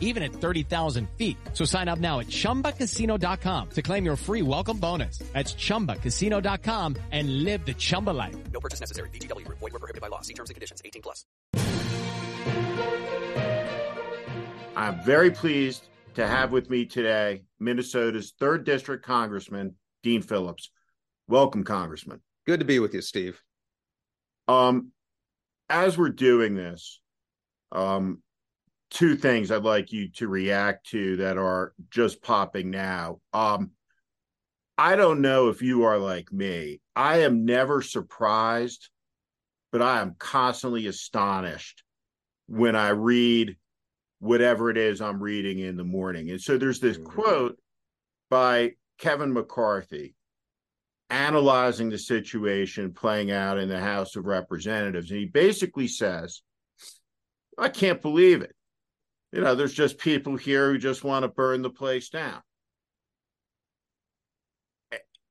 even at 30,000 feet. So sign up now at ChumbaCasino.com to claim your free welcome bonus. That's ChumbaCasino.com and live the Chumba life. No purchase necessary. VGW Group. Void were prohibited by law. See terms and conditions. 18 plus. I'm very pleased to have with me today Minnesota's third district congressman, Dean Phillips. Welcome, Congressman. Good to be with you, Steve. Um, as we're doing this, um, two things I'd like you to react to that are just popping now. Um, I don't know if you are like me. I am never surprised, but I am constantly astonished when I read whatever it is I'm reading in the morning. And so there's this mm-hmm. quote by Kevin McCarthy analyzing the situation playing out in the House of Representatives. And he basically says, I can't believe it. You know, there's just people here who just want to burn the place down.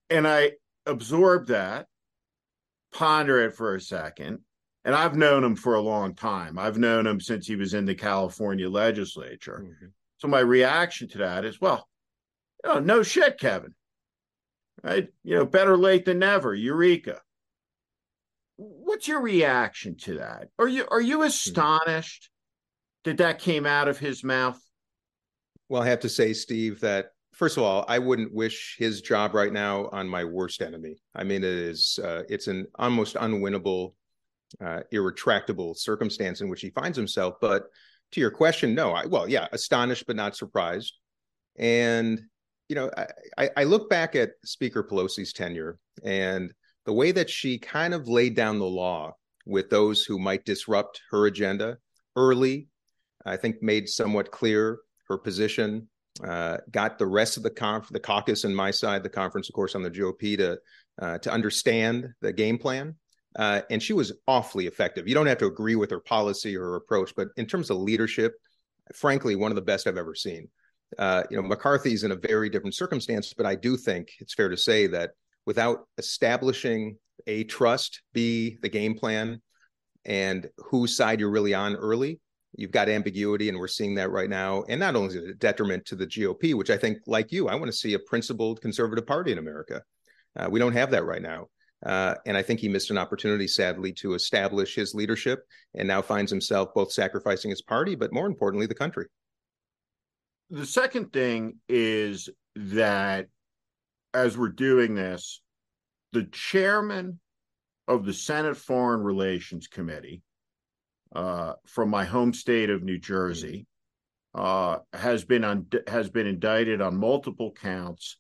And I absorb that, ponder it for a second. And I've known him for a long time. I've known him since he was in the California legislature. Mm-hmm. So my reaction to that is, well, you know, no shit, Kevin right? You know, better late than never. Eureka. What's your reaction to that? Are you are you astonished that that came out of his mouth? Well, I have to say, Steve, that first of all, I wouldn't wish his job right now on my worst enemy. I mean, it is uh, it's an almost unwinnable, uh, irretractable circumstance in which he finds himself. But to your question, no. I, well, yeah, astonished but not surprised. And you know, I, I look back at Speaker Pelosi's tenure and the way that she kind of laid down the law with those who might disrupt her agenda early, I think made somewhat clear her position. Uh, got the rest of the conf- the caucus and my side, the conference, of course, on the GOP to uh, to understand the game plan. Uh, and she was awfully effective. You don't have to agree with her policy or her approach, but in terms of leadership, frankly, one of the best I've ever seen uh, you know, McCarthy's in a very different circumstance, but I do think it's fair to say that without establishing a trust, B, the game plan, and whose side you're really on early, you've got ambiguity, and we're seeing that right now. And not only is it a detriment to the GOP, which I think, like you, I want to see a principled conservative party in America. Uh, we don't have that right now. Uh, and I think he missed an opportunity, sadly, to establish his leadership and now finds himself both sacrificing his party, but more importantly, the country the second thing is that as we're doing this, the chairman of the Senate Foreign Relations Committee uh, from my home state of New Jersey uh, has been on, has been indicted on multiple counts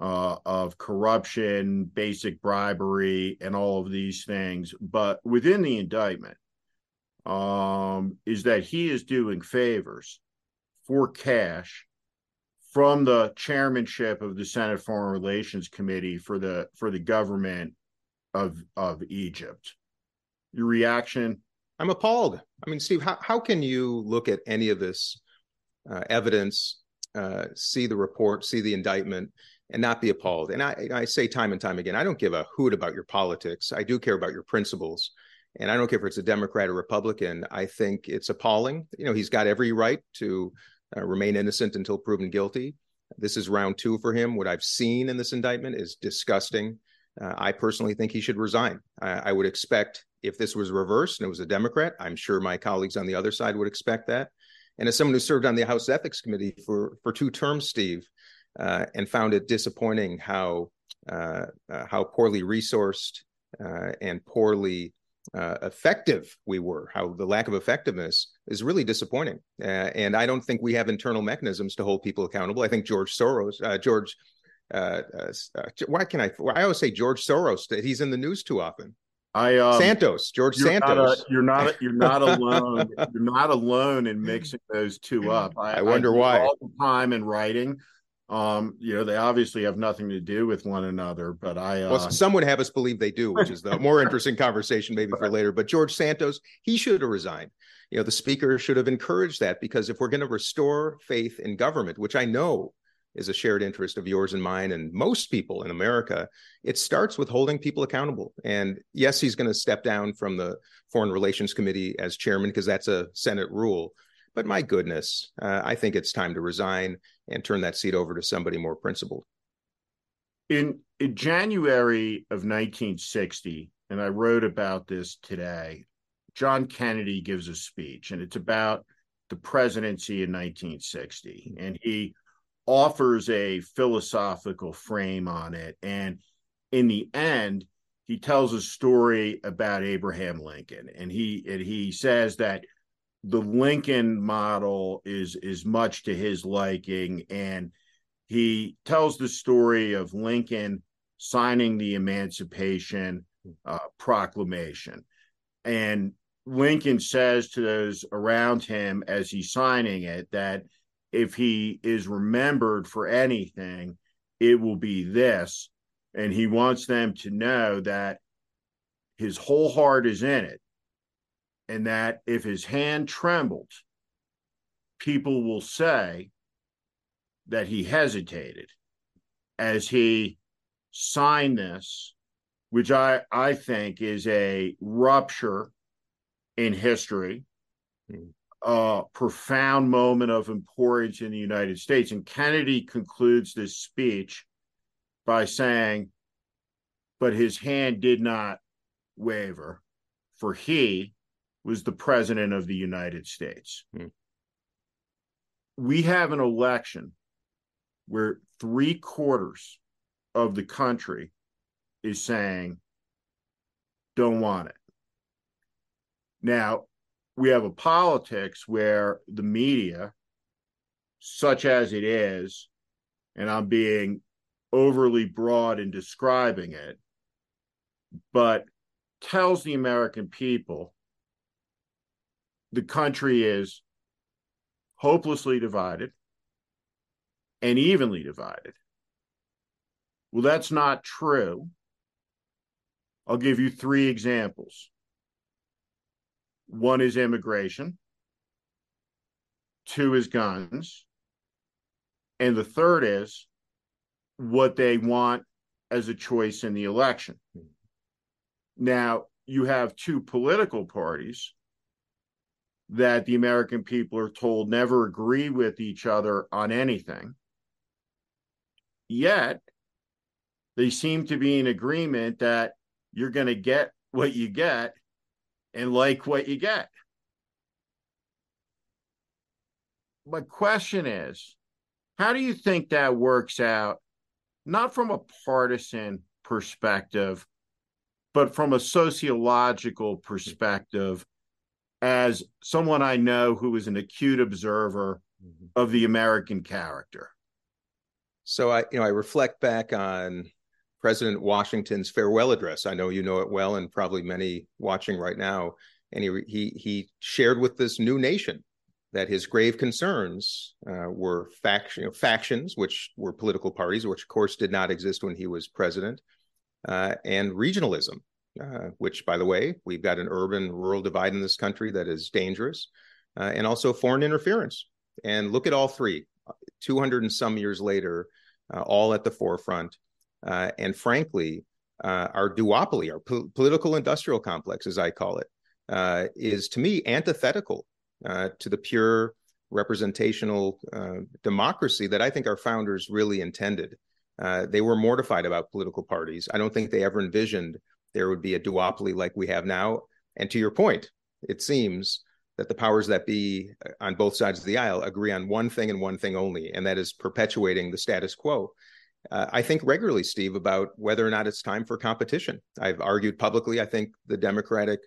uh, of corruption, basic bribery, and all of these things. But within the indictment um, is that he is doing favors for cash from the chairmanship of the Senate Foreign Relations Committee for the for the government of of Egypt. Your reaction? I'm appalled. I mean, Steve, how how can you look at any of this uh, evidence, uh, see the report, see the indictment, and not be appalled? And I, I say time and time again, I don't give a hoot about your politics. I do care about your principles. And I don't care if it's a Democrat or Republican. I think it's appalling. You know, he's got every right to uh, remain innocent until proven guilty. This is round two for him. What I've seen in this indictment is disgusting. Uh, I personally think he should resign. I, I, would expect if this was reversed and it was a Democrat, I'm sure my colleagues on the other side would expect that. And as someone who served on the House Ethics Committee for for two terms, Steve, uh, and found it disappointing how uh, uh how poorly resourced uh, and poorly uh, effective we were, how the lack of effectiveness is really disappointing. Uh, and I don't think we have internal mechanisms to hold people accountable. I think George Soros, George, why can I? I always say George Soros. He's in the news too often. I um, Santos, George you're Santos. Not a, you're not. You're not alone. you're not alone in mixing those two up. I, I wonder I why. All the time in writing, Um, you know, they obviously have nothing to do with one another, but I uh... well, some would have us believe they do, which is the more interesting conversation maybe for later. But George Santos, he should have resigned. You know, the speaker should have encouraged that because if we're going to restore faith in government, which I know is a shared interest of yours and mine and most people in America, it starts with holding people accountable. And yes, he's going to step down from the Foreign Relations Committee as chairman because that's a Senate rule. But my goodness, uh, I think it's time to resign and turn that seat over to somebody more principled. In, in January of 1960, and I wrote about this today, John Kennedy gives a speech, and it's about the presidency in 1960. And he offers a philosophical frame on it. And in the end, he tells a story about Abraham Lincoln. And he and he says that the Lincoln model is is much to his liking, and he tells the story of Lincoln signing the Emancipation uh, Proclamation, and Lincoln says to those around him as he's signing it that if he is remembered for anything, it will be this, and he wants them to know that his whole heart is in it. And that if his hand trembled, people will say that he hesitated as he signed this, which I, I think is a rupture in history, mm. A profound moment of importance in the United States. And Kennedy concludes this speech by saying, but his hand did not waver, for he, was the president of the United States. Hmm. We have an election where three quarters of the country is saying, don't want it. Now, we have a politics where the media, such as it is, and I'm being overly broad in describing it, but tells the American people the country is hopelessly divided and evenly divided. Well, that's not true. I'll give you three examples. One is immigration, two is guns, and the third is what they want as a choice in the election. Now, you have two political parties that the American people are told never agree with each other on anything. Yet, they seem to be in agreement that you're going to get what you get and like what you get. My question is how do you think that works out, not from a partisan perspective, but from a sociological perspective as someone I know who is an acute observer mm-hmm. of the American character. So I, you know, I reflect back on President Washington's farewell address. I know you know it well, and probably many watching right now. And he he he shared with this new nation that his grave concerns uh, were faction, factions, which were political parties, which of course did not exist when he was president, uh, and regionalism, uh, which, by the way, we've got an urban rural divide in this country that is dangerous, uh, and also foreign interference. And look at all three 200 and some years later, uh, all at the forefront. Uh, and frankly, uh, our duopoly, our po- political industrial complex, as I call it, is to me antithetical to the pure representational democracy that I think our founders really intended. they were mortified about political parties. I don't think they ever envisioned there would be a duopoly like we have now. And to your point, it seems that the powers that be uh, on both sides of the aisle agree on one thing and one thing only, and that is perpetuating the status quo. Uh, I think regularly, Steve, about whether or not it's time for competition. I've argued publicly, I think the Democratic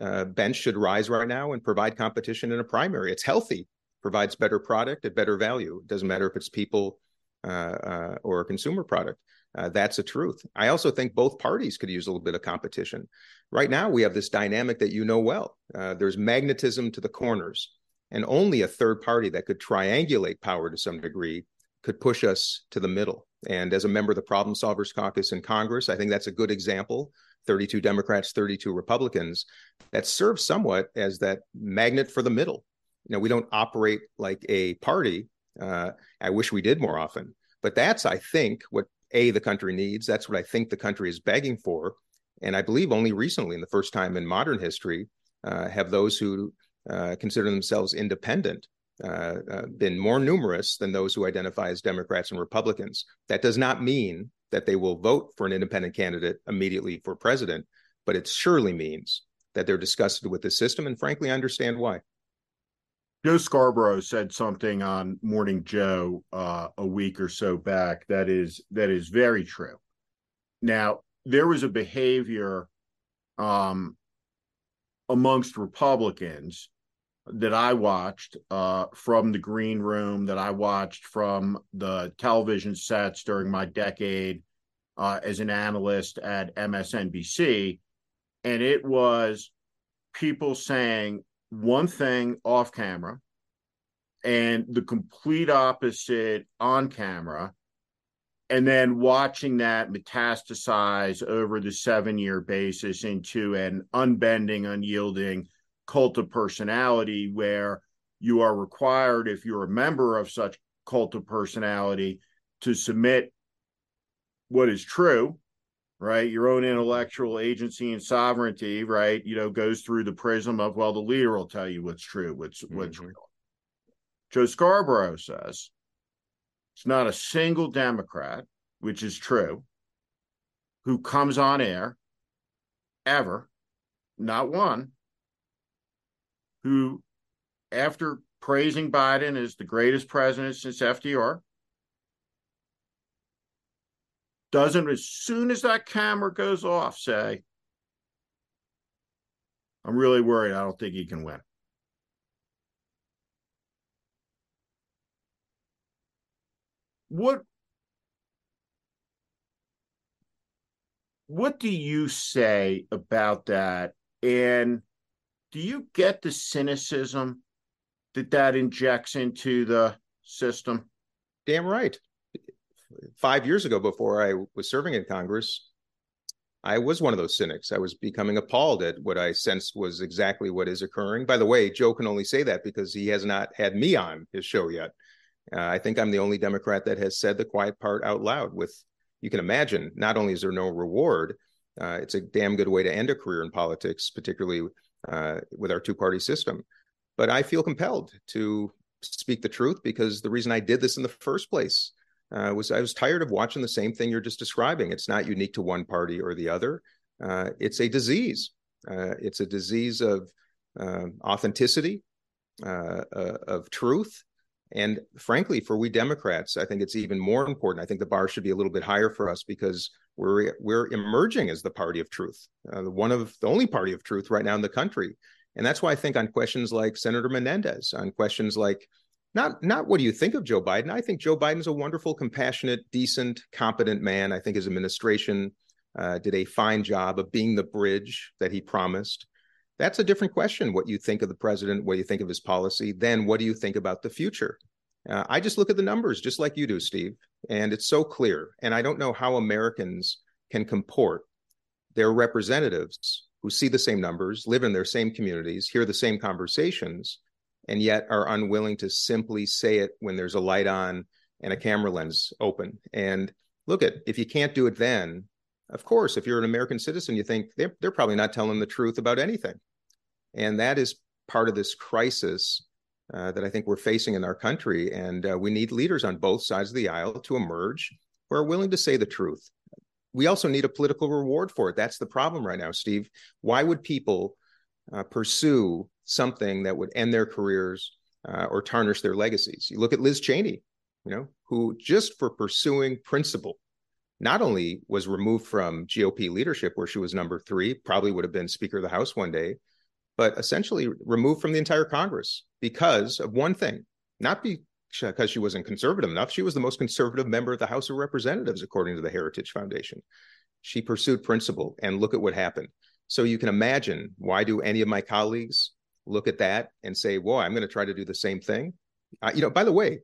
uh, bench should rise right now and provide competition in a primary. It's healthy, provides better product at better value. It doesn't matter if it's people uh, uh or a consumer product. Uh, that's a truth. I also think both parties could use a little bit of competition. Right now, we have this dynamic that you know well. Uh, there's magnetism to the corners, and only a third party that could triangulate power to some degree could push us to the middle. And as a member of the Problem Solvers Caucus in Congress, I think that's a good example 32 Democrats, 32 Republicans that serves somewhat as that magnet for the middle. You know, we don't operate like a party. Uh, I wish we did more often, but that's, I think, what A, the country needs. That's what I think the country is begging for. And I believe only recently, in the first time in modern history, uh, have those who uh, consider themselves independent uh, uh, been more numerous than those who identify as Democrats and Republicans. That does not mean that they will vote for an independent candidate immediately for president, but it surely means that they're disgusted with the system and frankly I understand why. Joe Scarborough said something on Morning Joe uh, a week or so back that is that is very true. Now there was a behavior um, amongst Republicans that I watched uh, from the green room, that I watched from the television sets during my decade uh, as an analyst at MSNBC. And it was people saying one thing off camera and the complete opposite on camera. And then watching that metastasize over the seven year basis into an unbending, unyielding, cult of personality where you are required, if you're a member of such cult of personality, to submit what is true, right? Your own intellectual agency and sovereignty, right? You know, goes through the prism of, well, the leader will tell you what's true, what's mm-hmm. what's real. Joe Scarborough says it's not a single Democrat, which is true, who comes on air ever, not one, who, after praising Biden as the greatest president since FDR, doesn't, as soon as that camera goes off, say, I'm really worried. I don't think he can win. What what do you say about that? And do you get the cynicism that that injects into the system? Damn right. Five years ago, before I was serving in Congress, I was one of those cynics. I was becoming appalled at what I sensed was exactly what is occurring. By the way, Joe can only say that because he has not had me on his show yet. Uh, I think I'm the only Democrat that has said the quiet part out loud. With you can imagine, not only is there no reward, uh, it's a damn good way to end a career in politics, particularly uh, with our two party system. But I feel compelled to speak the truth because the reason I did this in the first place uh, was I was tired of watching the same thing you're just describing. It's not unique to one party or the other. Uh, it's a disease. Uh, it's a disease of um, authenticity, uh, uh, of truth, and frankly, for we Democrats, I think it's even more important. I think the bar should be a little bit higher for us because we're we're emerging as the party of truth, uh, one of the only party of truth right now in the country. And that's why I think on questions like Senator Menendez, on questions like not not what do you think of Joe Biden? I think Joe Biden's a wonderful, compassionate, decent, competent man. I think his administration uh, did a fine job of being the bridge that he promised that's a different question what you think of the president what you think of his policy then what do you think about the future? Uh, i just look at the numbers just like you do steve and it's so clear and i don't know how americans can comport their representatives who see the same numbers live in their same communities hear the same conversations and yet are unwilling to simply say it when there's a light on and a camera lens open. And look at if you can't do it then of course if you're an american citizen you think they're, they're probably not telling the truth about anything and that is part of this crisis uh, that I think we're facing in our country. And uh, we need leaders on both sides of the aisle to emerge who are willing to say the truth. We also need a political reward for it. That's the problem right now, Steve. Why would people uh, pursue something that would end their careers uh, or tarnish their legacies? You look at Liz Cheney, you know, who just for pursuing principle not only was removed from GOP leadership, where she was number three, probably would have been Speaker of the House one day, but essentially removed from the entire Congress because of one thing, not because she wasn't conservative enough. She was the most conservative member of the House of Representatives, according to the Heritage Foundation. She pursued principle, and look at what happened. So you can imagine why do any of my colleagues look at that and say, "Well, I'm going to try to do the same thing"? Uh, you know, by the way,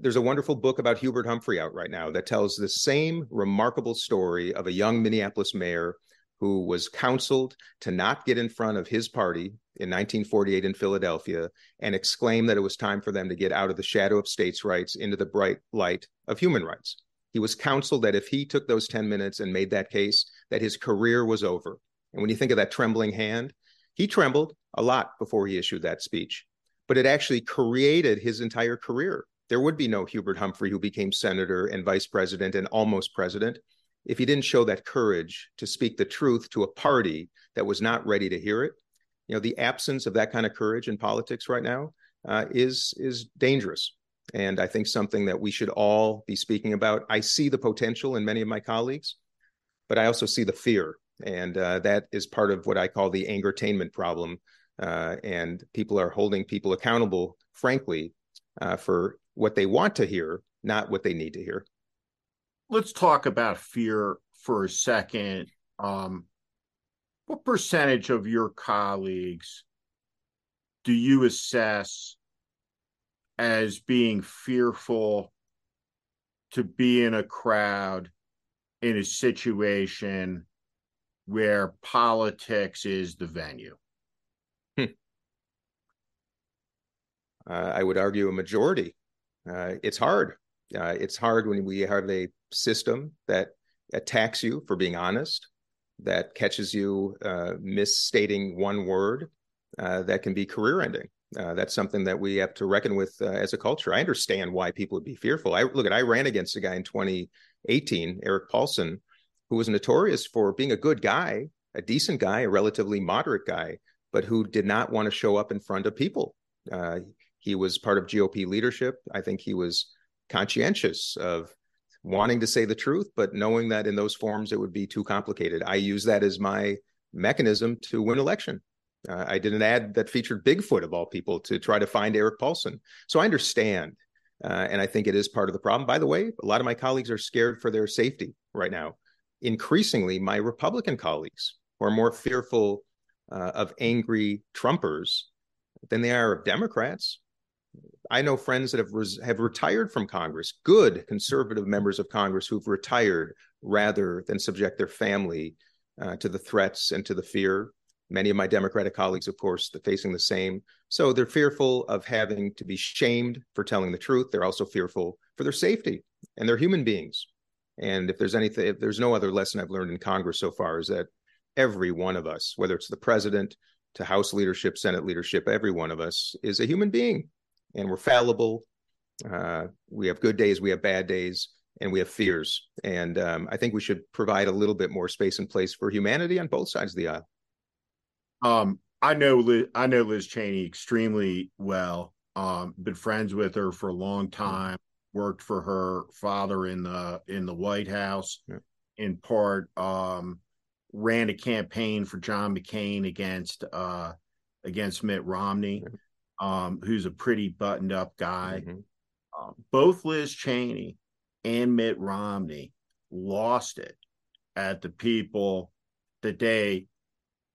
there's a wonderful book about Hubert Humphrey out right now that tells the same remarkable story of a young Minneapolis mayor who was counseled to not get in front of his party in 1948 in Philadelphia and exclaim that it was time for them to get out of the shadow of states' rights into the bright light of human rights. He was counseled that if he took those 10 minutes and made that case, that his career was over. And when you think of that trembling hand, he trembled a lot before he issued that speech, but it actually created his entire career. There would be no Hubert Humphrey who became senator and vice president and almost president if he didn't show that courage to speak the truth to a party that was not ready to hear it. You know, the absence of that kind of courage in politics right now uh, is is dangerous, and I think something that we should all be speaking about. I see the potential in many of my colleagues, but I also see the fear, and uh, that is part of what I call the angertainment problem. Uh, and people are holding people accountable, frankly, uh, for what they want to hear, not what they need to hear let's talk about fear for a second. Um, what percentage of your colleagues do you assess as being fearful to be in a crowd in a situation where politics is the venue? Hmm. Uh, I would argue a majority. Uh, it's hard. Uh, it's hard when we have a system that attacks you for being honest, that catches you uh, misstating one word, uh, that can be career ending. Uh, that's something that we have to reckon with uh, as a culture. I understand why people would be fearful. I look at I ran against a guy in 2018, Erik Paulsen, who was notorious for being a good guy, a decent guy, a relatively moderate guy, but who did not want to show up in front of people. Uh, he was part of GOP leadership. I think he was conscientious of wanting to say the truth, but knowing that in those forms it would be too complicated. I use that as my mechanism to win election. Uh, I did an ad that featured Bigfoot of all people to try to find Erik Paulsen. So I understand. Uh, and I think it is part of the problem. By the way, a lot of my colleagues are scared for their safety right now. Increasingly, my Republican colleagues are more fearful uh, of angry Trumpers than they are of Democrats. I know friends that have res- have retired from Congress, good conservative members of Congress who've retired rather than subject their family uh, to the threats and to the fear. Many of my Democratic colleagues, of course, are facing the same. So they're fearful of having to be shamed for telling the truth. They're also fearful for their safety, and they're human beings. And if there's anything, if there's no other lesson I've learned in Congress so far, is that every one of us, whether it's the president to House leadership, Senate leadership, every one of us is a human being and we're fallible. Uh, we have good days, we have bad days, and we have fears. And um, I think we should provide a little bit more space and place for humanity on both sides of the aisle. Um, I know Liz, I know Liz Cheney extremely well. Um, been friends with her for a long time. Worked for her father in the in the White House, yeah. in part. Um, ran a campaign for John McCain against uh, against Mitt Romney. Yeah um, who's a pretty buttoned up guy. Mm-hmm. Uh, both Liz Cheney and Mitt Romney lost it at the people that they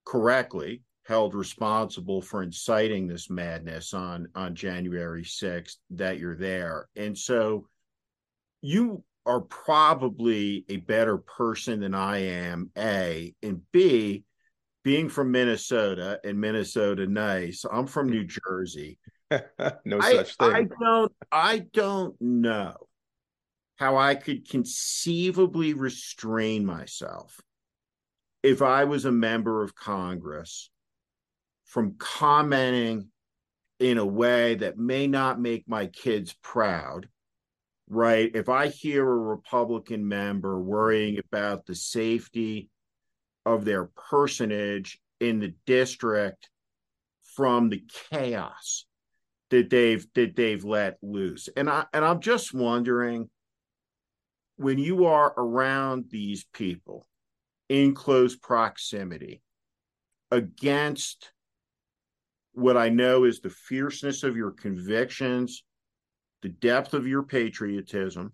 correctly held responsible for inciting this madness on on January 6th that you're there. And so you are probably a better person than I am, A, and B, being from Minnesota and Minnesota nice, I'm from New Jersey. no I, such thing. I don't I don't know how I could conceivably restrain myself if I was a member of Congress from commenting in a way that may not make my kids proud right if i hear a republican member worrying about the safety of their personage in the district from the chaos that they've that they've let loose. And I and I'm just wondering when you are around these people in close proximity against what I know is the fierceness of your convictions, the depth of your patriotism,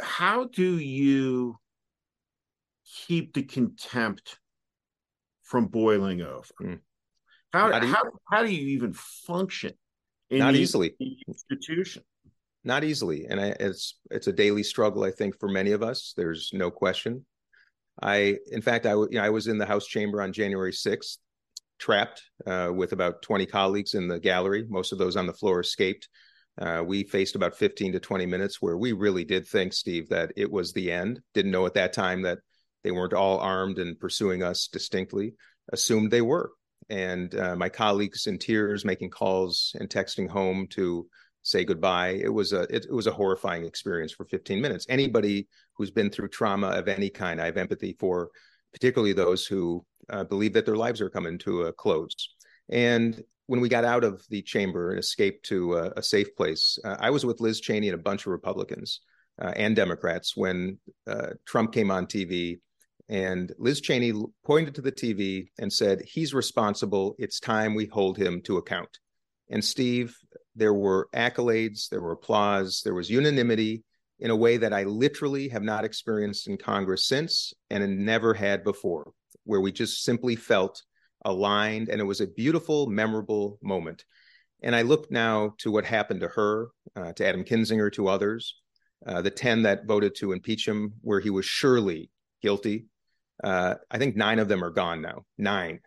How do you keep the contempt from boiling over? Mm. How, e- how how do you even function in Not the easily. institution? not easily and I, it's it's a daily struggle i think for many of us there's no question i in fact i, you know, I was in the house chamber on january 6th trapped uh, with about 20 colleagues in the gallery most of those on the floor escaped uh, we faced about 15 to 20 minutes where we really did think steve that it was the end didn't know at that time that they weren't all armed and pursuing us distinctly assumed they were and uh, my colleagues in tears making calls and texting home to say goodbye. It was a it, it, was a horrifying experience for 15 minutes. Anybody who's been through trauma of any kind, I have empathy for, particularly those who uh, believe that their lives are coming to a close. And when we got out of the chamber and escaped to a, a safe place, uh, I was with Liz Cheney and a bunch of Republicans uh, and Democrats when uh, Trump came on TV. And Liz Cheney pointed to the TV and said, He's responsible. It's time we hold him to account. And Steve, there were accolades, there were applause, there was unanimity in a way that I literally have not experienced in Congress since and never had before, where we just simply felt aligned. And it was a beautiful, memorable moment. And I look now to what happened to her, uh, to Adam Kinzinger, to others, uh, the 10 that voted to impeach him, where he was surely guilty. Uh, I think nine of them are gone now. Nine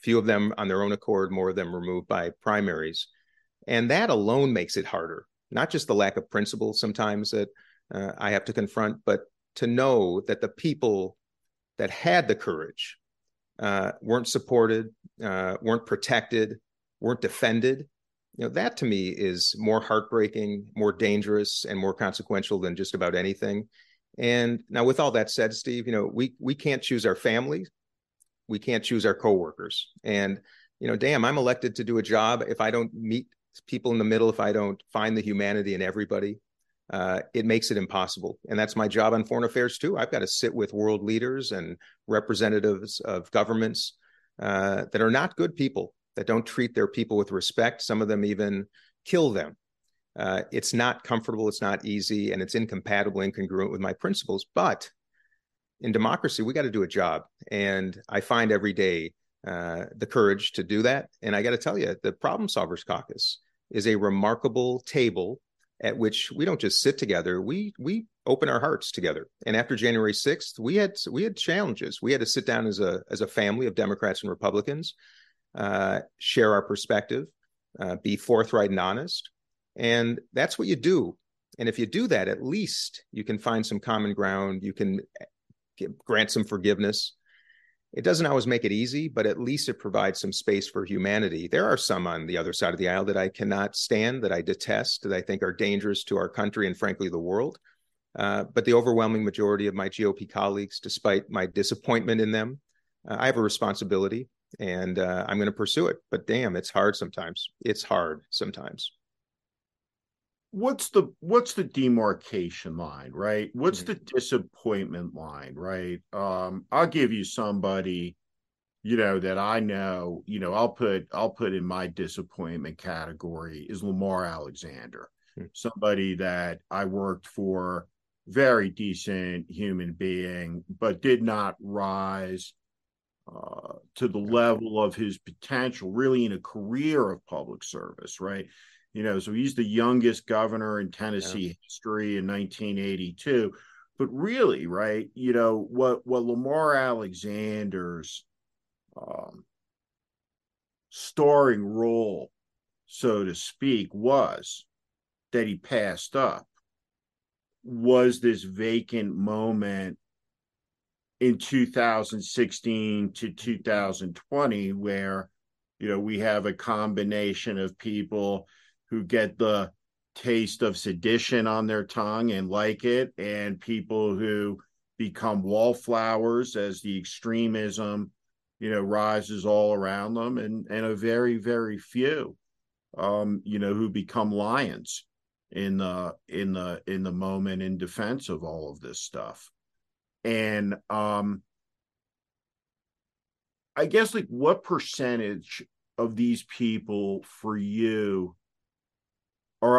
few of them on their own accord, more of them removed by primaries. And that alone makes it harder, not just the lack of principle sometimes that uh, I have to confront, but to know that the people that had the courage uh, weren't supported, uh, weren't protected, weren't defended. You know, that to me is more heartbreaking, more dangerous, and more consequential than just about anything. And now, with all that said, Steve, you know, we we can't choose our families, we can't choose our coworkers and you know damn i'm elected to do a job if i don't meet people in the middle if i don't find the humanity in everybody uh, it makes it impossible. And that's my job on foreign affairs too. I've got to sit with world leaders and representatives of governments uh, that are not good people that don't treat their people with respect. Some of them even kill them. Uh, it's not comfortable it's not easy and it's incompatible incongruent with my principles. But in democracy, we got to do a job. And I find every day uh, the courage to do that. And I got to tell you, the Problem Solvers Caucus is a remarkable table at which we don't just sit together; we we open our hearts together. And after January sixth, we had we had challenges. We had to sit down as a as a family of Democrats and Republicans, uh, share our perspective, uh, be forthright and honest, and that's what you do. And if you do that, at least you can find some common ground. You can grant some forgiveness. It doesn't always make it easy, but at least it provides some space for humanity. There are some on the other side of the aisle that I cannot stand, that I detest, that I think are dangerous to our country and frankly the world. Uh, but the overwhelming majority of my GOP colleagues, despite my disappointment in them, uh, I have a responsibility and uh, I'm going to pursue it. But damn, it's hard sometimes. It's hard sometimes what's the what's the demarcation line right? What's Mm-hmm. the disappointment line right? Um i'll give you somebody you know that i know you know i'll put i'll put in my disappointment category is lamar alexander. Hmm. somebody that i worked for very decent human being but did not rise uh, to the level of his potential really in a career of public service right you know, so he's the youngest governor in Tennessee history in 1982. But really, right, you know, what what Lamar Alexander's um, starring role, so to speak, was that he passed up was this vacant moment in 2016 to 2020 where you know we have a combination of people who get the taste of sedition on their tongue and like it, and people who become wallflowers as the extremism you know, rises all around them, and and a very very few, um, you know, who become lions in the in the in the moment in defense of all of this stuff, and um, I guess like what percentage of these people for you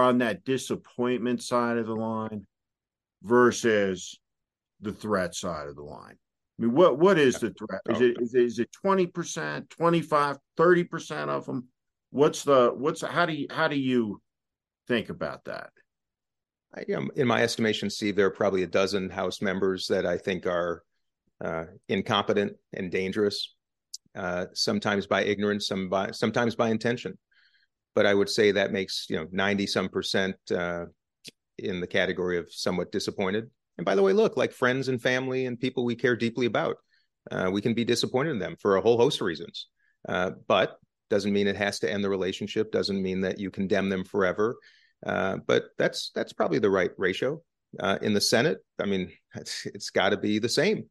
on that disappointment side of the line versus the threat side of the line? I mean, what what is the threat? Is it is it, is it 20%, 25, 30% of them? What's the what's how do you how do you think about that? I, in my estimation, Steve, there are probably a dozen House members that I think are uh, incompetent and dangerous, uh, sometimes by ignorance, some by sometimes by intention. But I would say that makes you know ninety some percent uh, in the category of somewhat disappointed. And by the way, look, like friends and family and people we care deeply about, uh, we can be disappointed in them for a whole host of reasons. Uh, but doesn't mean it has to end the relationship. Doesn't mean that you condemn them forever. Uh, but that's that's probably the right ratio. Uh, in the Senate, I mean, it's, it's got to be the same.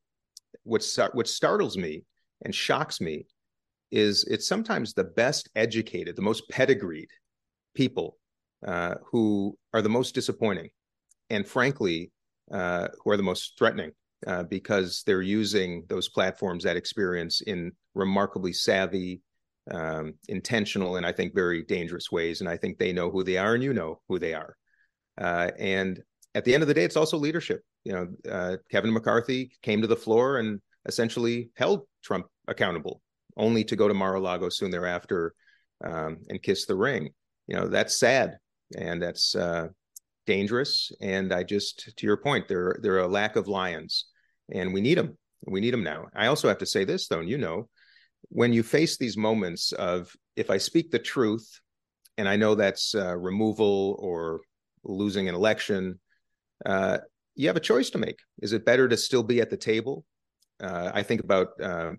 What what startles me and shocks me is it's sometimes the best educated, the most pedigreed people uh, who are the most disappointing, and frankly, uh, who are the most threatening uh, because they're using those platforms, that experience in remarkably savvy, um, intentional, and I think very dangerous ways. And I think they know who they are, and you know who they are. Uh, and at the end of the day, it's also leadership. You know, uh, Kevin McCarthy came to the floor and essentially held Trump accountable, only to go to Mar-a-Lago soon thereafter um, and kiss the ring. You know, that's sad, and that's uh, dangerous. And I just, to your point, there there are a lack of lions, and we need them. We need them now. I also have to say this, though, and you know, when you face these moments of if I speak the truth, and I know that's uh, removal or losing an election, uh, you have a choice to make. Is it better to still be at the table? Uh, I think about uh,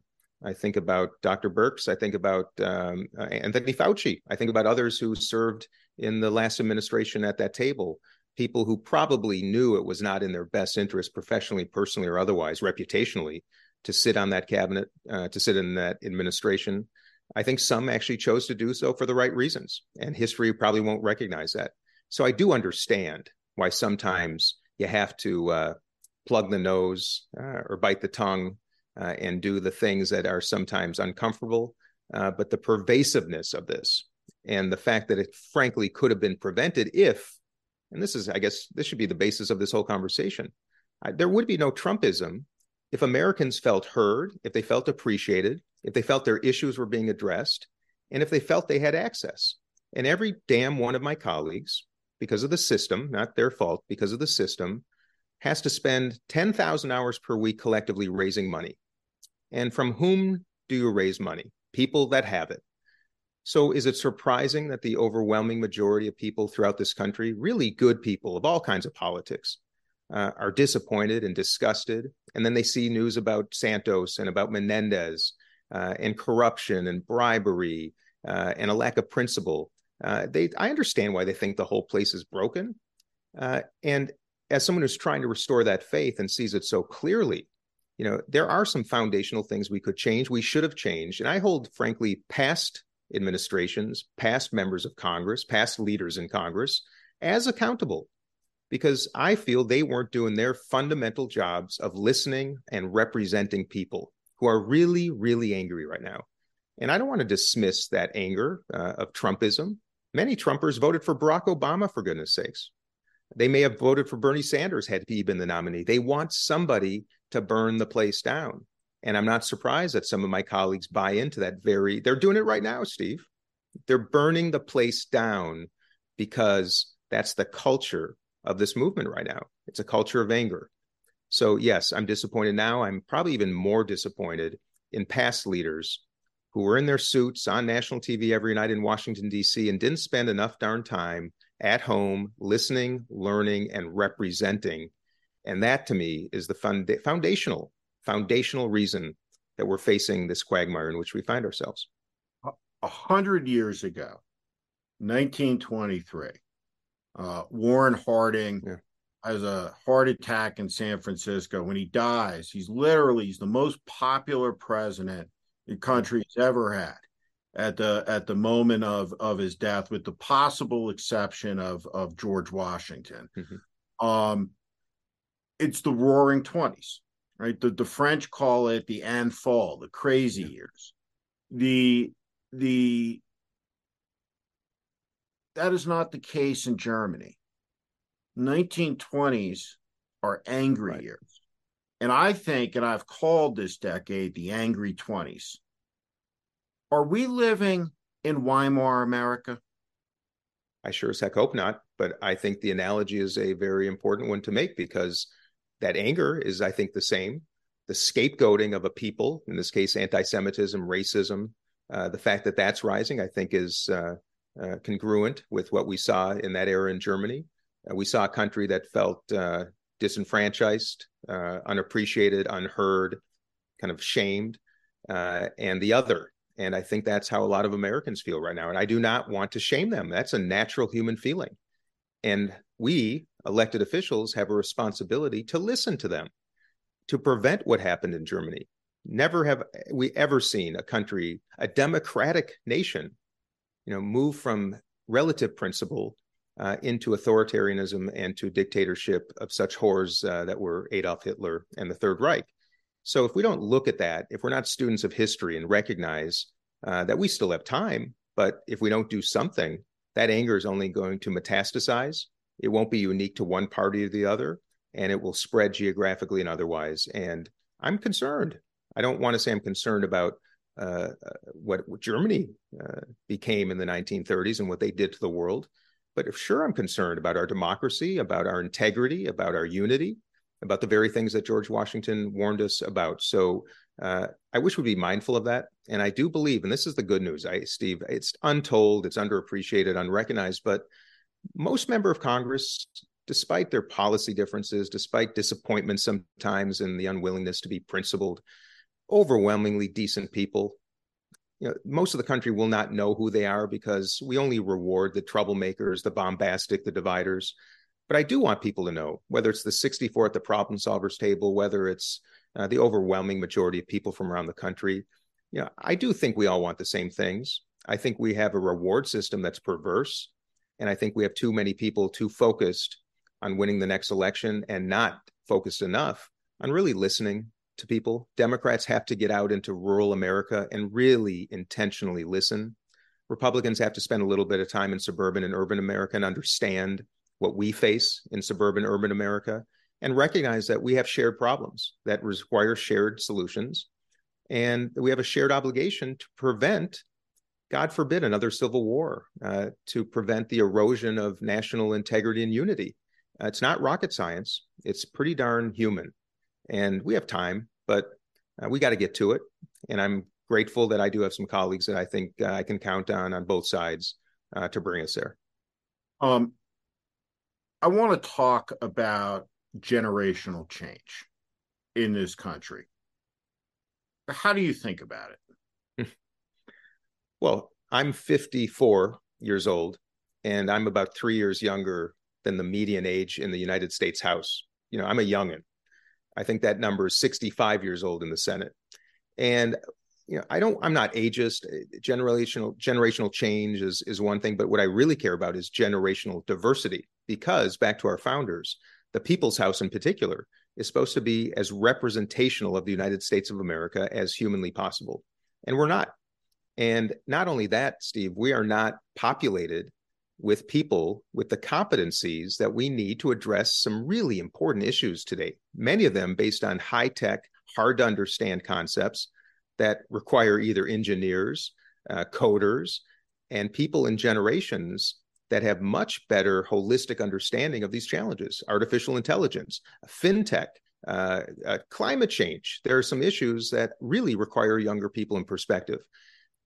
I think about Dr. Birx. I think about um, Anthony Fauci. I think about others who served in the last administration at that table. People who probably knew it was not in their best interest, professionally, personally, or otherwise, reputationally, to sit on that cabinet, uh, to sit in that administration. I think some actually chose to do so for the right reasons, and history probably won't recognize that. So I do understand why sometimes you have to uh, plug the nose uh, or bite the tongue uh, and do the things that are sometimes uncomfortable. Uh, but the pervasiveness of this and the fact that it frankly could have been prevented if, and this is, I guess, this should be the basis of this whole conversation. there would be no Trumpism if Americans felt heard, if they felt appreciated, if they felt their issues were being addressed, and if they felt they had access. And every damn one of my colleagues, because of the system, not their fault, because of the system, has to spend 10,000 hours per week collectively raising money. And from whom do you raise money? People that have it. So, is it surprising that the overwhelming majority of people throughout this country, really good people of all kinds of politics, uh, are disappointed and disgusted. And then they see news about Santos and about Menendez uh, and corruption and bribery uh, and a lack of principle. Uh, they, I understand why they think the whole place is broken. Uh, and as someone who's trying to restore that faith and sees it so clearly, you know, there are some foundational things we could change. We should have changed. And I hold, frankly, past administrations, past members of Congress, past leaders in Congress as accountable because I feel they weren't doing their fundamental jobs of listening and representing people who are really, really angry right now. And I don't want to dismiss that anger uh, of Trumpism. Many Trumpers voted for Barack Obama, for goodness sakes. They may have voted for Bernie Sanders had he been the nominee. They want somebody to burn the place down. And I'm not surprised that some of my colleagues buy into that very, they're doing it right now, Steve. They're burning the place down because that's the culture of this movement right now. It's a culture of anger. So, yes, I'm disappointed now. I'm probably even more disappointed in past leaders who were in their suits on national TV every night in Washington, D.C., and didn't spend enough darn time at home listening, learning, and representing. And that to me is the fund- foundational, foundational reason that we're facing this quagmire in which we find ourselves. A hundred years ago, 1923, uh, Warren Harding yeah. has a heart attack in San Francisco. When he dies, he's literally he's the most popular president the country's ever had at the at the moment of of his death, with the possible exception of of George Washington. Mm-hmm. Um, it's the Roaring Twenties, right? The the French call it the Infall, the crazy years. The the that is not the case in Germany. 1920s are angry right. years. And I think, and I've called this decade the angry 20s. Are we living in Weimar America? I sure as heck hope not. But I think the analogy is a very important one to make because that anger is, I think, the same. The scapegoating of a people, in this case, anti Semitism, racism, uh, the fact that that's rising, I think, is uh, uh, congruent with what we saw in that era in Germany. Uh, we saw a country that felt uh, disenfranchised, uh, unappreciated, unheard, kind of shamed, and the other. And I think that's how a lot of Americans feel right now. And I do not want to shame them. That's a natural human feeling. And we, elected officials, have a responsibility to listen to them, to prevent what happened in Germany. Never have we ever seen a country, a democratic nation, you know, move from relative principle uh, into authoritarianism and to dictatorship of such horrors uh, that were Adolf Hitler and the Third Reich. So if we don't look at that, if we're not students of history and recognize uh, that we still have time, but if we don't do something, that anger is only going to metastasize. It won't be unique to one party or the other, and it will spread geographically and otherwise. And I'm concerned. I don't want to say I'm concerned about uh, what, what, Germany uh, became in the 1930s and what they did to the world. But sure, I'm concerned about our democracy, about our integrity, about our unity, about the very things that George Washington warned us about. So uh, I wish we'd be mindful of that. And I do believe, and this is the good news, I, Steve, it's untold, it's underappreciated, unrecognized, but most member of Congress, despite their policy differences, despite disappointment sometimes and the unwillingness to be principled, overwhelmingly decent people. You know, most of the country will not know who they are because we only reward the troublemakers, the bombastic, the dividers. But I do want people to know whether it's the 64 at the problem solvers table, whether it's uh, the overwhelming majority of people from around the country. You know, I do think we all want the same things. I think we have a reward system that's perverse. And I think we have too many people too focused on winning the next election and not focused enough on really listening to people. Democrats have to get out into rural America and really intentionally listen. Republicans have to spend a little bit of time in suburban and urban America and understand what we face in suburban urban America and recognize that we have shared problems that require shared solutions and we have a shared obligation to prevent god forbid another civil war uh, to prevent the erosion of national integrity and unity uh, it's not rocket science it's pretty darn human and we have time, but uh, we got to get to it. And I'm grateful that I do have some colleagues that I think uh, I can count on on both sides uh, to bring us there. Um, I want to talk about generational change in this country. How do you think about it? Well, I'm 54 years old, and I'm about three years younger than the median age in the United States House. You know, I'm a youngin'. I think that number is 65 years old in the Senate. And you know, I don't I'm not ageist. Generational generational change is is one thing, but what I really care about is generational diversity because back to our founders, the People's House in particular is supposed to be as representational of the United States of America as humanly possible. And we're not. And not only that, Steve, we are not populated with people with the competencies that we need to address some really important issues today, many of them based on high tech, hard to understand concepts that require either engineers, uh, coders, and people in generations that have much better holistic understanding of these challenges artificial intelligence, fintech. Uh, uh, climate change. There are some issues that really require younger people in perspective.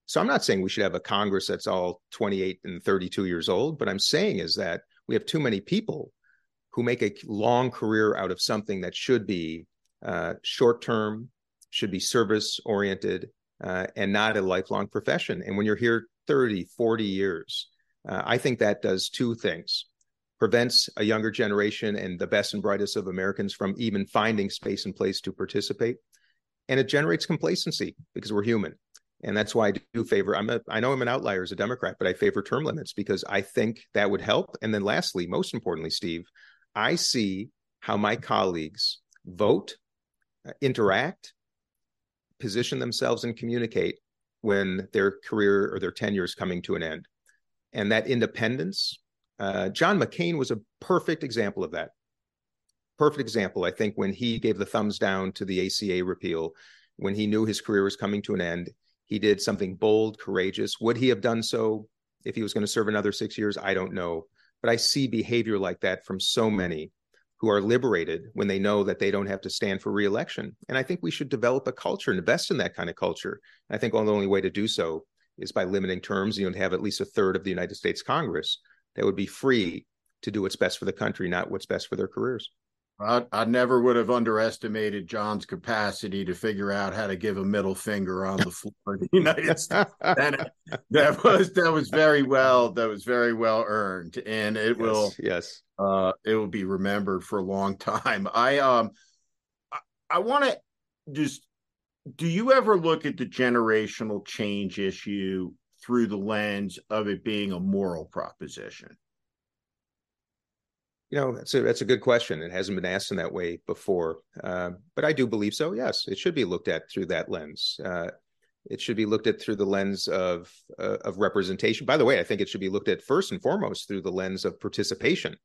So I'm not saying we should have a Congress that's all 28 and 32 years old, but I'm saying is that we have too many people who make a long career out of something that should be uh, short term, should be service oriented, uh, and not a lifelong profession. And when you're here 30, 40 years, uh, I think that does two things prevents a younger generation and the best and brightest of Americans from even finding space and place to participate. And it generates complacency because we're human. And that's why I do favor. I'm a, I know I'm an outlier as a Democrat, but I favor term limits because I think that would help. And then, lastly, most importantly, Steve, I see how my colleagues vote, uh, interact, position themselves, and communicate when their career or their tenure is coming to an end. And that independence, uh, John McCain was a perfect example of that. Perfect example, I think, when he gave the thumbs down to the ACA repeal, when he knew his career was coming to an end, he did something bold, courageous. Would he have done so if he was going to serve another six years? I don't know. But I see behavior like that from so many who are liberated when they know that they don't have to stand for reelection. And I think we should develop a culture and invest in that kind of culture. I think the only way to do so is by limiting terms, you know, have at least a third of the United States Congress that would be free to do what's best for the country, not what's best for their careers. I, I, never would have underestimated John's capacity to figure out how to give a middle finger on the floor of the United States. And that was that was very well that was very well earned, and it yes, will yes uh, it will be remembered for a long time. I um I, I want to just do you ever look at the generational change issue through the lens of it being a moral proposition? You know, that's a that's a good question. It hasn't been asked in that way before, uh, but I do believe so. Yes, it should be looked at through that lens. Uh, it should be looked at through the lens of uh, of representation. By the way, I think it should be looked at first and foremost through the lens of participation.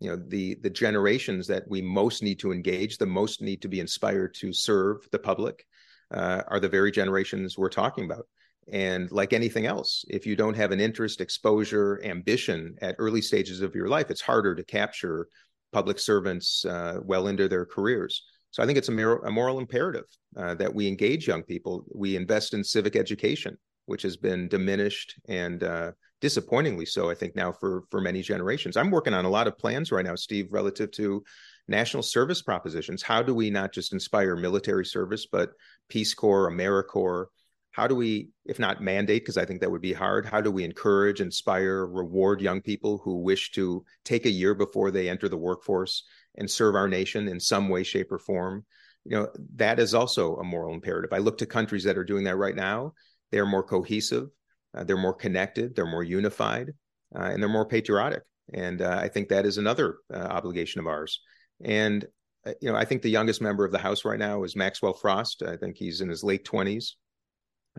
You know, the the generations that we most need to engage, the most need to be inspired to serve the public, uh, are the very generations we're talking about. And like anything else, if you don't have an interest, exposure, ambition at early stages of your life, it's harder to capture public servants uh, well into their careers. So I think it's a, moral, a moral imperative uh, that we engage young people. We invest in civic education, which has been diminished and uh, disappointingly so, I think, now for for many generations. I'm working on a lot of plans right now, Steve, relative to national service propositions. How do we not just inspire military service, but Peace Corps, AmeriCorps? How do we if not mandate because i think that would be hard how do we encourage inspire reward young people who wish to take a year before they enter the workforce and serve our nation in some way shape or form? You know that is also a moral imperative. I look to countries that are doing that right now. They're more cohesive uh, they're more connected they're more unified uh, and they're more patriotic. And uh, i think that is another uh, obligation of ours. And uh, you know i think the youngest member of the house right now is maxwell frost. I think he's in his late 20s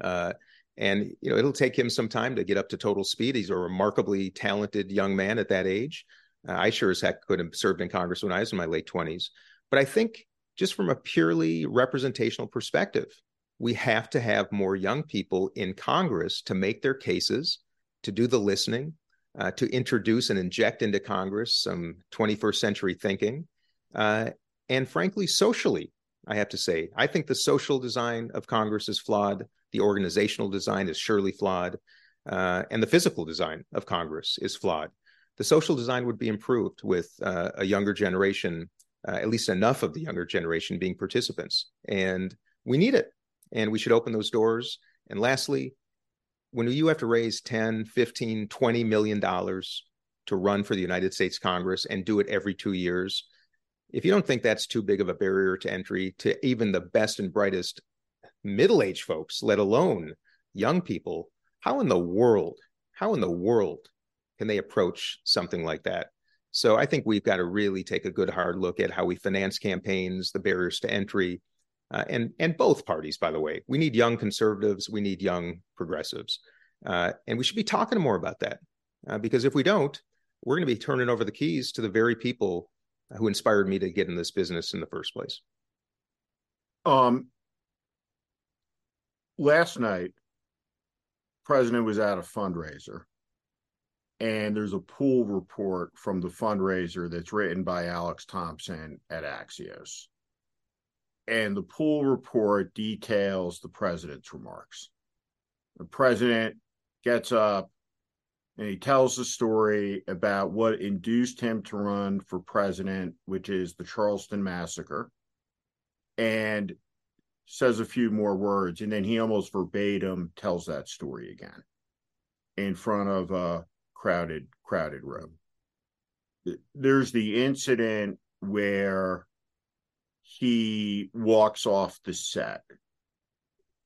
uh, and you know it'll take him some time to get up to total speed. He's a remarkably talented young man at that age. Uh, I sure as heck could have served in Congress when I was in my late twenties. But I think just from a purely representational perspective, we have to have more young people in Congress to make their cases, to do the listening, uh, to introduce and inject into Congress some 21st century thinking, uh, and frankly, socially, I have to say, I think the social design of Congress is flawed. The organizational design is surely flawed, uh, and the physical design of Congress is flawed. The social design would be improved with uh, a younger generation, uh, at least enough of the younger generation being participants. And we need it, and we should open those doors. And lastly, when you have to raise 10, 15, 20 million dollars to run for the United States Congress and do it every two years, if you don't think that's too big of a barrier to entry to even the best and brightest middle-aged folks, let alone young people, how in the world, how in the world can they approach something like that? So I think we've got to really take a good hard look at how we finance campaigns, the barriers to entry, uh, and and both parties. By the way, we need young conservatives, we need young progressives, uh, and we should be talking more about that uh, because if we don't, we're going to be turning over the keys to the very people who inspired me to get in this business in the first place. Um, last night, president was at a fundraiser, and there's a pool report from the fundraiser that's written by Alex Thompson at Axios. And the pool report details the president's remarks. The president gets up and he tells the story about what induced him to run for president, which is the Charleston massacre. And says a few more words, and then he almost verbatim tells that story again in front of a crowded, crowded room. There's the incident where he walks off the set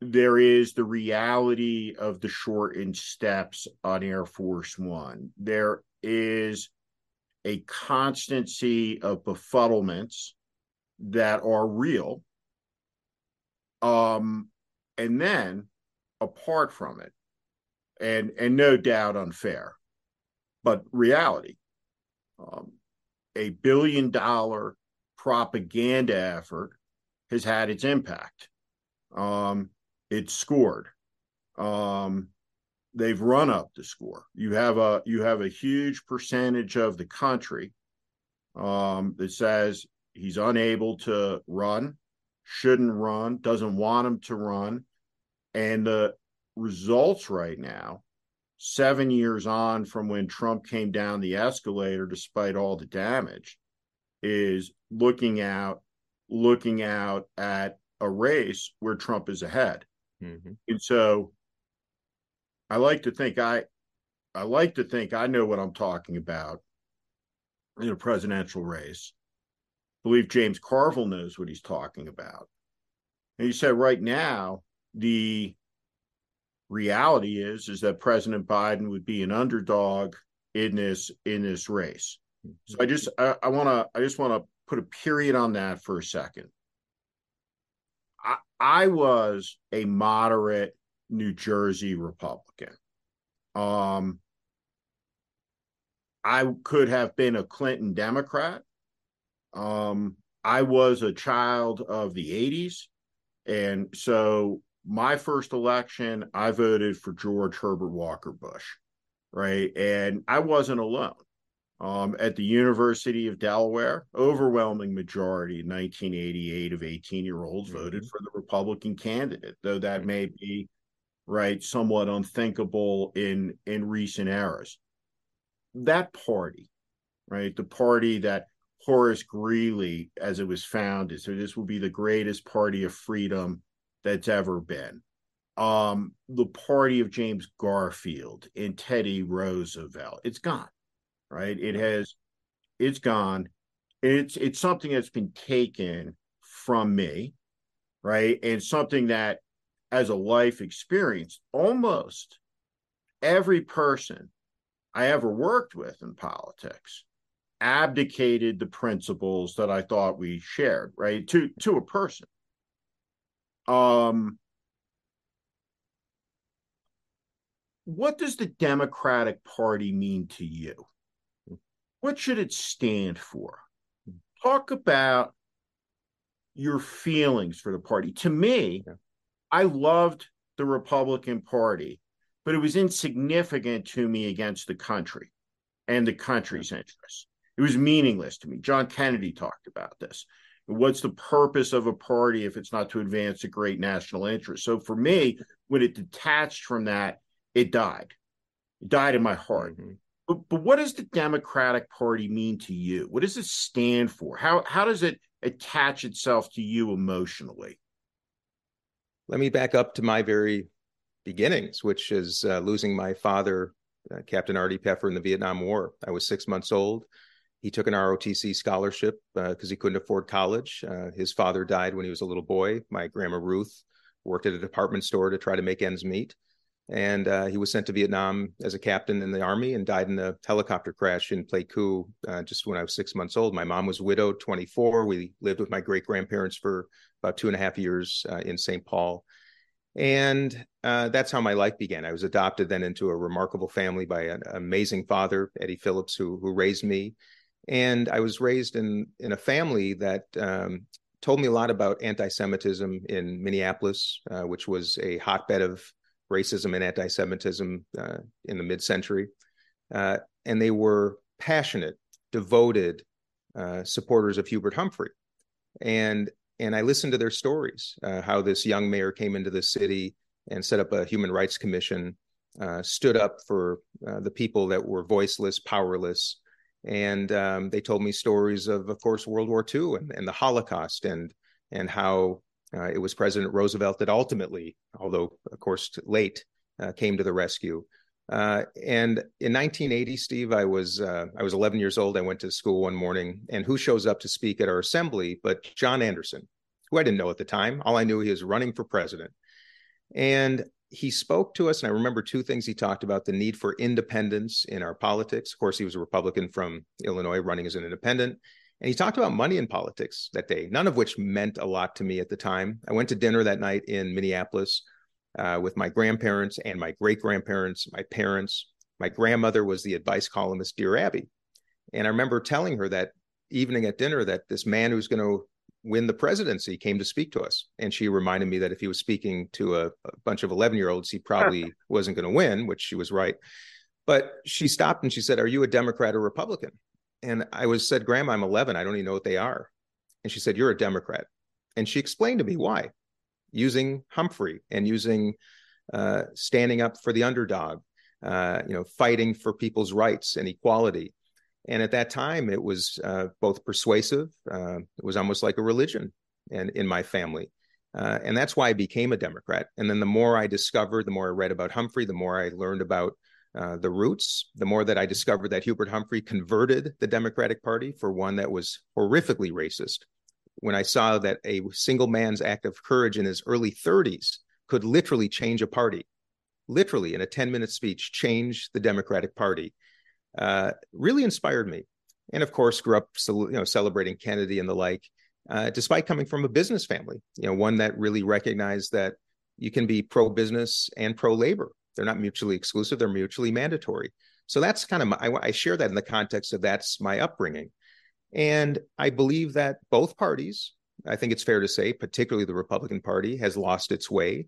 there is the reality of the shortened steps on Air Force One. There is a constancy of befuddlements that are real. Um, and then apart from it, and and no doubt unfair, but reality. Um, a billion dollar propaganda effort has had its impact. Um, it's scored. Um, they've run up the score. You have a you have a huge percentage of the country um, that says he's unable to run, shouldn't run, doesn't want him to run, and the results right now, seven years on from when Trump came down the escalator, despite all the damage, is looking out, looking out at a race where Trump is ahead. Mm-hmm. And so I like to think I I like to think I know what I'm talking about in a presidential race. I believe James Carville knows what he's talking about. And he said right now the reality is is that President Biden would be an underdog in this in this race. So I just I, I want to I just want to put a period on that for a second. I was a moderate New Jersey Republican. Um I could have been a Clinton Democrat. Um I was a child of the 80s and so my first election, I voted for George Herbert Walker Bush, right? And I wasn't alone. Um, at the University of Delaware, overwhelming majority, 1988 of 18 year olds mm-hmm. voted for the Republican candidate, though that may be right somewhat unthinkable in in recent eras. That party, right, the party that Horace Greeley, as it was founded, so this will be the greatest party of freedom that's ever been. Um, the party of James Garfield and Teddy Roosevelt, it's gone, right? It has, it's gone. It's it's something that's been taken from me, right? And something that, as a life experience, almost every person I ever worked with in politics abdicated the principles that I thought we shared, right? To to a person. Um, what does the Democratic Party mean to you? What should it stand for? Talk about your feelings for the party. To me, yeah. I loved the Republican Party, but it was insignificant to me against the country and the country's interests. It was meaningless to me. John Kennedy talked about this what's the purpose of a party if it's not to advance a great national interest so for me when it detached from that it died it died in my heart mm-hmm. But, but what does the democratic party mean to you what does it stand for how how does it attach itself to you emotionally let me back up to my very beginnings which is uh, losing my father uh, captain artie peffer in the vietnam war i was six months old he took an ROTC scholarship because uh, he couldn't afford college. Uh, his father died when he was a little boy. My grandma Ruth worked at a department store to try to make ends meet. And uh, he was sent to Vietnam as a captain in the army and died in a helicopter crash in Pleiku uh, just when I was six months old. My mom was widowed, 24. We lived with my great grandparents for about two and a half years uh, in St. Paul. And uh, that's how my life began. I was adopted then into a remarkable family by an amazing father, Eddie Phillips, who, who raised me and I was raised in in a family that um, told me a lot about anti-Semitism in Minneapolis, uh, which was a hotbed of racism and anti-Semitism uh, in the mid-century, uh, and they were passionate, devoted uh, supporters of Hubert Humphrey, and and I listened to their stories, uh, how this young mayor came into the city and set up a human rights commission, uh, stood up for the people that were voiceless, powerless. And um, they told me stories of, of course, World War II and, and the Holocaust, and and how uh, it was President Roosevelt that ultimately, although of course late, uh, came to the rescue. Uh, and in 1980, Steve, I was uh, I was 11 years old. I went to school one morning, and who shows up to speak at our assembly but John Anderson, who I didn't know at the time. All I knew he was running for president. And he spoke to us, and I remember two things he talked about the need for independence in our politics. Of course, he was a Republican from Illinois running as an independent. And he talked about money in politics that day, none of which meant a lot to me at the time. I went to dinner that night in Minneapolis uh, with my grandparents and my great grandparents, my parents. My grandmother was the advice columnist, Dear Abby. And I remember telling her that evening at dinner that this man who's going to win the presidency came to speak to us. And she reminded me that if he was speaking to a, a bunch of 11 year olds, he probably wasn't going to win, which she was right. But she stopped and she said, Are you a Democrat or Republican? And I was said, Grandma, I'm 11. I don't even know what they are. And she said, You're a Democrat. And she explained to me why, using Humphrey and using uh, standing up for the underdog, uh, you know, fighting for people's rights and equality. And at that time, it was uh, both persuasive. Uh, it was almost like a religion, and in my family, uh, and that's why I became a Democrat. And then the more I discovered, the more I read about Humphrey, the more I learned about uh, the roots, the more that I discovered that Hubert Humphrey converted the Democratic Party for one that was horrifically racist. When I saw that a single man's act of courage in his early 30s could literally change a party, literally in a 10 minute speech, change the Democratic Party, uh, really inspired me. And of course, grew up you know, celebrating Kennedy and the like, uh, despite coming from a business family, you know, one that really recognized that you can be pro business and pro labor they're not mutually exclusive, they're mutually mandatory. So that's kind of my, I, I share that in the context of that's my upbringing. And I believe that both parties, I think it's fair to say, particularly the Republican Party, has lost its way.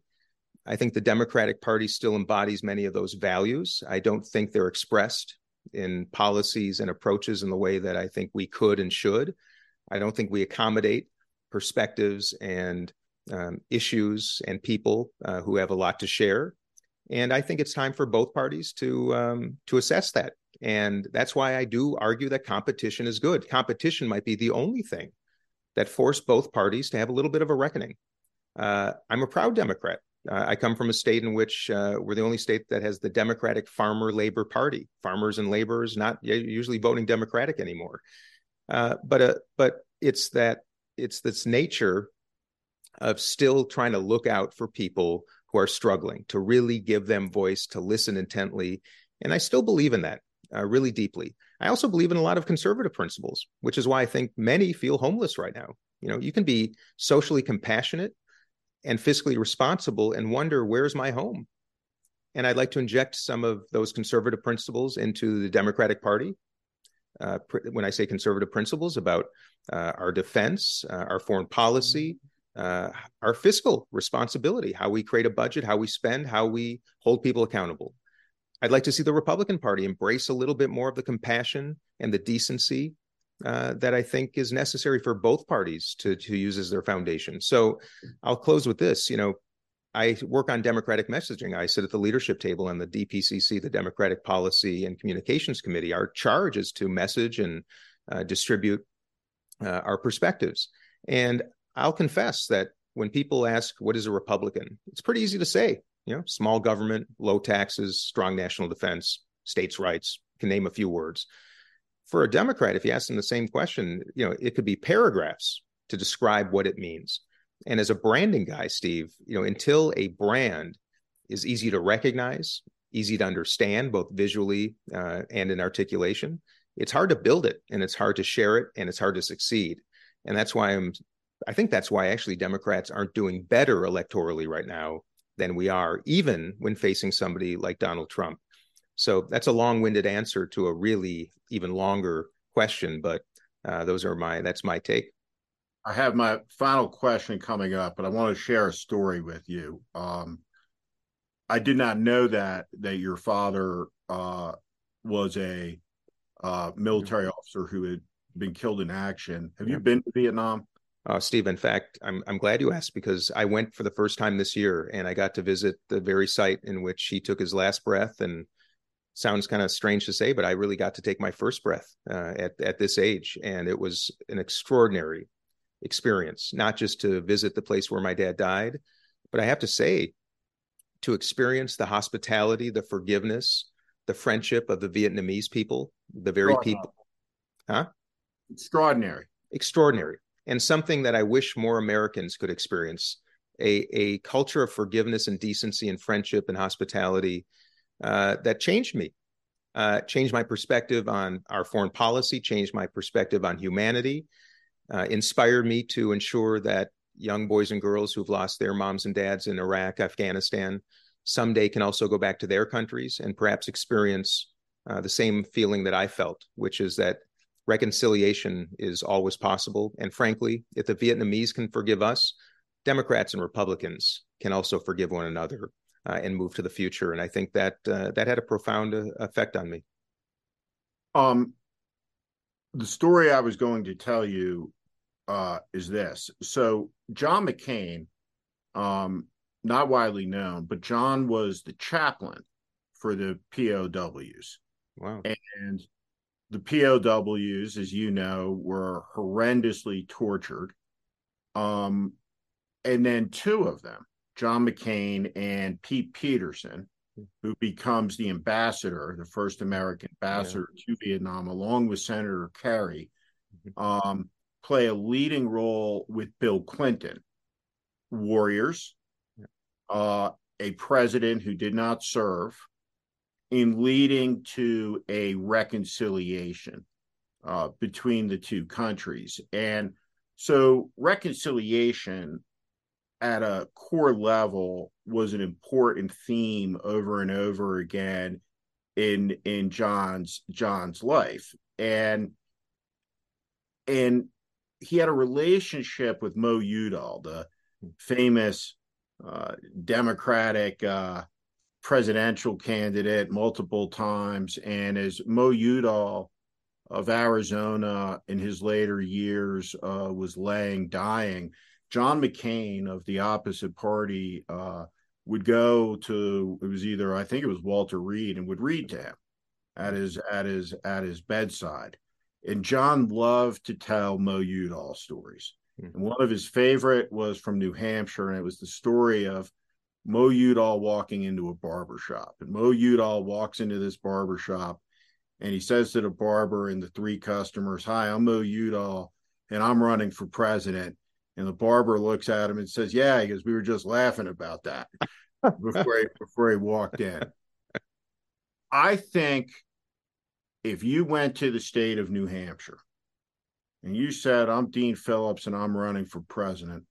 I think the Democratic Party still embodies many of those values. I don't think they're expressed in policies and approaches in the way that I think we could and should. I don't think we accommodate perspectives and um, issues and people uh, who have a lot to share. And I think it's time for both parties to um, to assess that. And that's why I do argue that competition is good. Competition might be the only thing that forced both parties to have a little bit of a reckoning. Uh, I'm a proud Democrat. Uh, I come from a state in which uh, we're the only state that has the Democratic Farmer Labor Party. Farmers and laborers not usually voting Democratic anymore. Uh, but uh, but it's that it's this nature of still trying to look out for people who are struggling, to really give them voice, to listen intently. And I still believe in that uh, really deeply. I also believe in a lot of conservative principles, which is why I think many feel homeless right now. You know, you can be socially compassionate and fiscally responsible and wonder, where's my home? And I'd like to inject some of those conservative principles into the Democratic Party. Uh, pr- when I say conservative principles about uh, our defense, uh, our foreign policy, uh, our fiscal responsibility, how we create a budget, how we spend, how we hold people accountable. I'd like to see the Republican Party embrace a little bit more of the compassion and the decency uh, that I think is necessary for both parties to to use as their foundation. So I'll close with this. You know, I work on democratic messaging. I sit at the leadership table on the DPCC, the Democratic Policy and Communications Committee. Our charge is to message and uh, distribute uh, our perspectives. And I'll confess that when people ask what is a Republican, it's pretty easy to say. You know, small government, low taxes, strong national defense, states' rights. Can name a few words. For a Democrat, if you ask them the same question, you know, it could be paragraphs to describe what it means. And as a branding guy, Steve, you know, until a brand is easy to recognize, easy to understand, both visually uh, and in articulation, it's hard to build it and it's hard to share it and it's hard to succeed. And that's why I'm I think that's why actually Democrats aren't doing better electorally right now than we are, even when facing somebody like Donald Trump. So that's a long-winded answer to a really even longer question, but uh, those are my that's my take. I have my final question coming up, but I want to share a story with you. Um, I did not know that that your father uh, was a uh, military officer who had been killed in action. Have you been to Vietnam? Uh, Steve, in fact, I'm I'm glad you asked because I went for the first time this year and I got to visit the very site in which he took his last breath. And sounds kind of strange to say, but I really got to take my first breath uh, at at this age, and it was an extraordinary experience. Not just to visit the place where my dad died, but I have to say, to experience the hospitality, the forgiveness, the friendship of the Vietnamese people, the very people, huh? Extraordinary. Extraordinary and something that I wish more Americans could experience a, a culture of forgiveness and decency and friendship and hospitality uh, that changed me, uh, changed my perspective on our foreign policy, changed my perspective on humanity, uh, inspired me to ensure that young boys and girls who've lost their moms and dads in Iraq, Afghanistan, someday can also go back to their countries and perhaps experience uh, the same feeling that I felt, which is that reconciliation is always possible. And frankly, if the Vietnamese can forgive us, Democrats and Republicans can also forgive one another uh, and move to the future. And I think that uh, that had a profound uh, effect on me. Um, the story I was going to tell you uh, is this. So John McCain, um, not widely known, but John was the chaplain for the POWs. Wow. And the POWs, as you know, were horrendously tortured. Um, and then two of them, John McCain and Pete Peterson, who becomes the ambassador, the first American ambassador yeah. to Vietnam, along with Senator Kerry, mm-hmm. um, play a leading role with Bill Clinton. Warriors, uh, a president who did not serve, in leading to a reconciliation uh, between the two countries. And so, reconciliation at a core level was an important theme over and over again in in John's John's life and and he had a relationship with Mo Udall the famous uh, democratic uh, presidential candidate multiple times and as Mo Udall of Arizona in his later years uh, was laying dying John McCain of the opposite party uh, would go to it was either I think it was Walter Reed and would read to him at his at his at his bedside. And John loved to tell Mo Udall stories. Mm-hmm. And one of his favorite was from New Hampshire, and it was the story of Mo Udall walking into a barber shop. And Mo Udall walks into this barber shop and he says to the barber and the three customers, Hi, I'm Mo Udall, and I'm running for president. And the barber looks at him and says, Yeah, because we were just laughing about that before he, before he walked in. I think if you went to the state of New Hampshire and you said, I'm Dean Phillips and I'm running for president,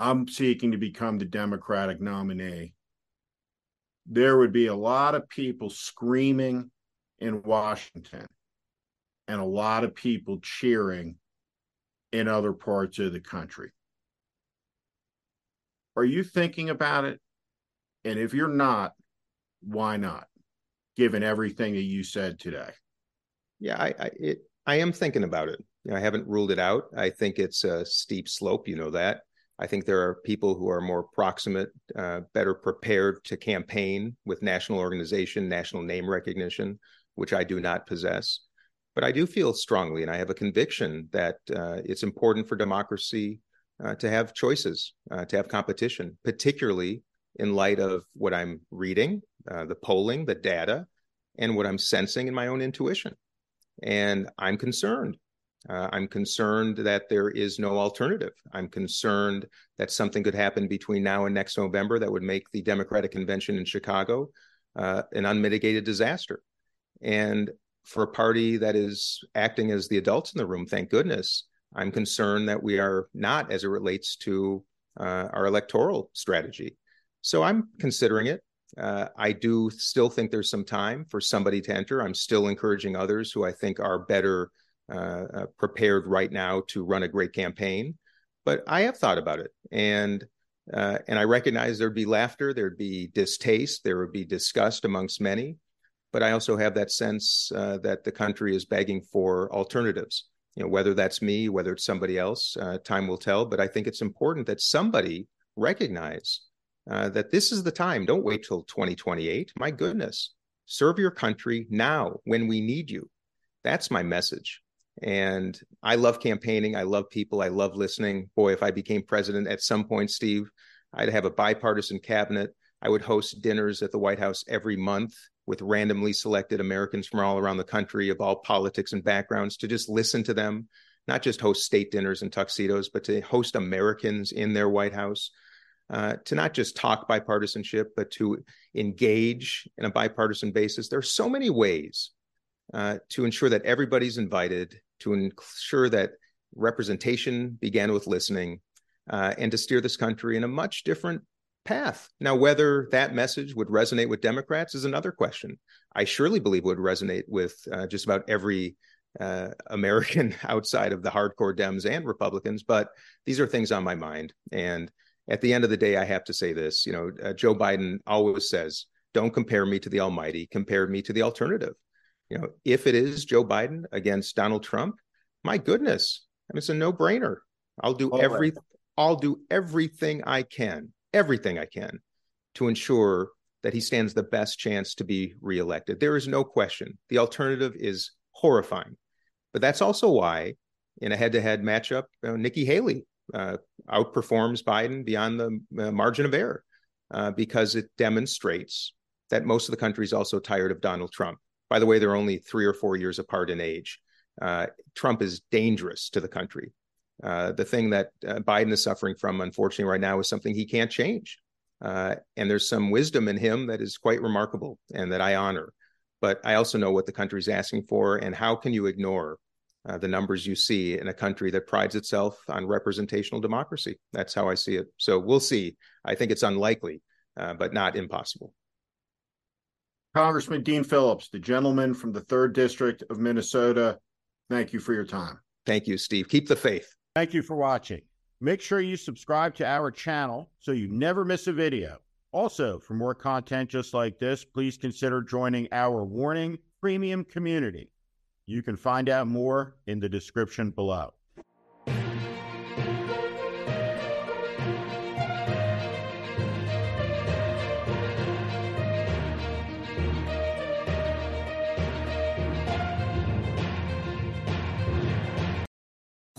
I'm seeking to become the Democratic nominee, there would be a lot of people screaming in Washington and a lot of people cheering in other parts of the country. Are you thinking about it? And if you're not, why not? Given everything that you said today. Yeah, I I, it, I am thinking about it. You know, I haven't ruled it out. I think it's a steep slope. You know that. I think there are people who are more proximate, uh, better prepared to campaign with national organization, national name recognition, which I do not possess. But I do feel strongly, and I have a conviction that uh, it's important for democracy uh, to have choices, uh, to have competition, particularly in light of what I'm reading, uh, the polling, the data, and what I'm sensing in my own intuition. And I'm concerned. Uh, I'm concerned that there is no alternative. I'm concerned that something could happen between now and next November that would make the Democratic Convention in Chicago uh, an unmitigated disaster. And for a party that is acting as the adults in the room, thank goodness, I'm concerned that we are not as it relates to uh, our electoral strategy. So I'm considering it. Uh, I do still think there's some time for somebody to enter. I'm still encouraging others who I think are better uh, uh prepared right now to run a great campaign. But I have thought about it, and uh, and I recognize there'd be laughter, there'd be distaste, there would be disgust amongst many but I also have that sense uh, that the country is begging for alternatives. You know, whether that's me, whether it's somebody else, uh, time will tell. But I think it's important that somebody recognize uh, that this is the time. Don't wait till 2028. My goodness, serve your country now when we need you. That's my message. And I love campaigning. I love people. I love listening. Boy, if I became president at some point, Steve, I'd have a bipartisan cabinet. I would host dinners at the White House every month with randomly selected Americans from all around the country of all politics and backgrounds to just listen to them, not just host state dinners and tuxedos, but to host Americans in their White House, uh, to not just talk bipartisanship, but to engage in a bipartisan basis. There are so many ways uh, to ensure that everybody's invited, to ensure that representation began with listening, uh, and to steer this country in a much different path. Now, whether that message would resonate with Democrats is another question. I surely believe would resonate with uh, just about every uh, American outside of the hardcore Dems and Republicans, but these are things on my mind. And at the end of the day, I have to say this you know, uh, Joe Biden always says, don't compare me to the Almighty, compare me to the alternative. You know, if it is Joe Biden against Donald Trump, my goodness, I mean, it's a no brainer. I'll do All every, right. I'll do everything I can, everything I can to ensure that he stands the best chance to be reelected. There is no question. The alternative is horrifying. But that's also why, in a head to head matchup, you know, Nikki Haley uh, outperforms Biden beyond the uh, margin of error uh, because it demonstrates that most of the country is also tired of Donald Trump. By the way, they're only three or four years apart in age. Uh, Trump is dangerous to the country. Uh, the thing that uh, Biden is suffering from, unfortunately, right now is something he can't change. and there's some wisdom in him that is quite remarkable and that I honor but I also know what the country is asking for, and how can you ignore uh, the numbers you see in a country that prides itself on representational democracy? That's how I see it. So we'll see. I think it's unlikely, uh, but not impossible. Congressman Dean Phillips, the gentleman from the third district of Minnesota. Thank you for your time. Thank you, Steve. Keep the faith. Thank you for watching. Make sure you subscribe to our channel so you never miss a video. Also, for more content just like this, please consider joining our Warning Premium community. You can find out more in the description below.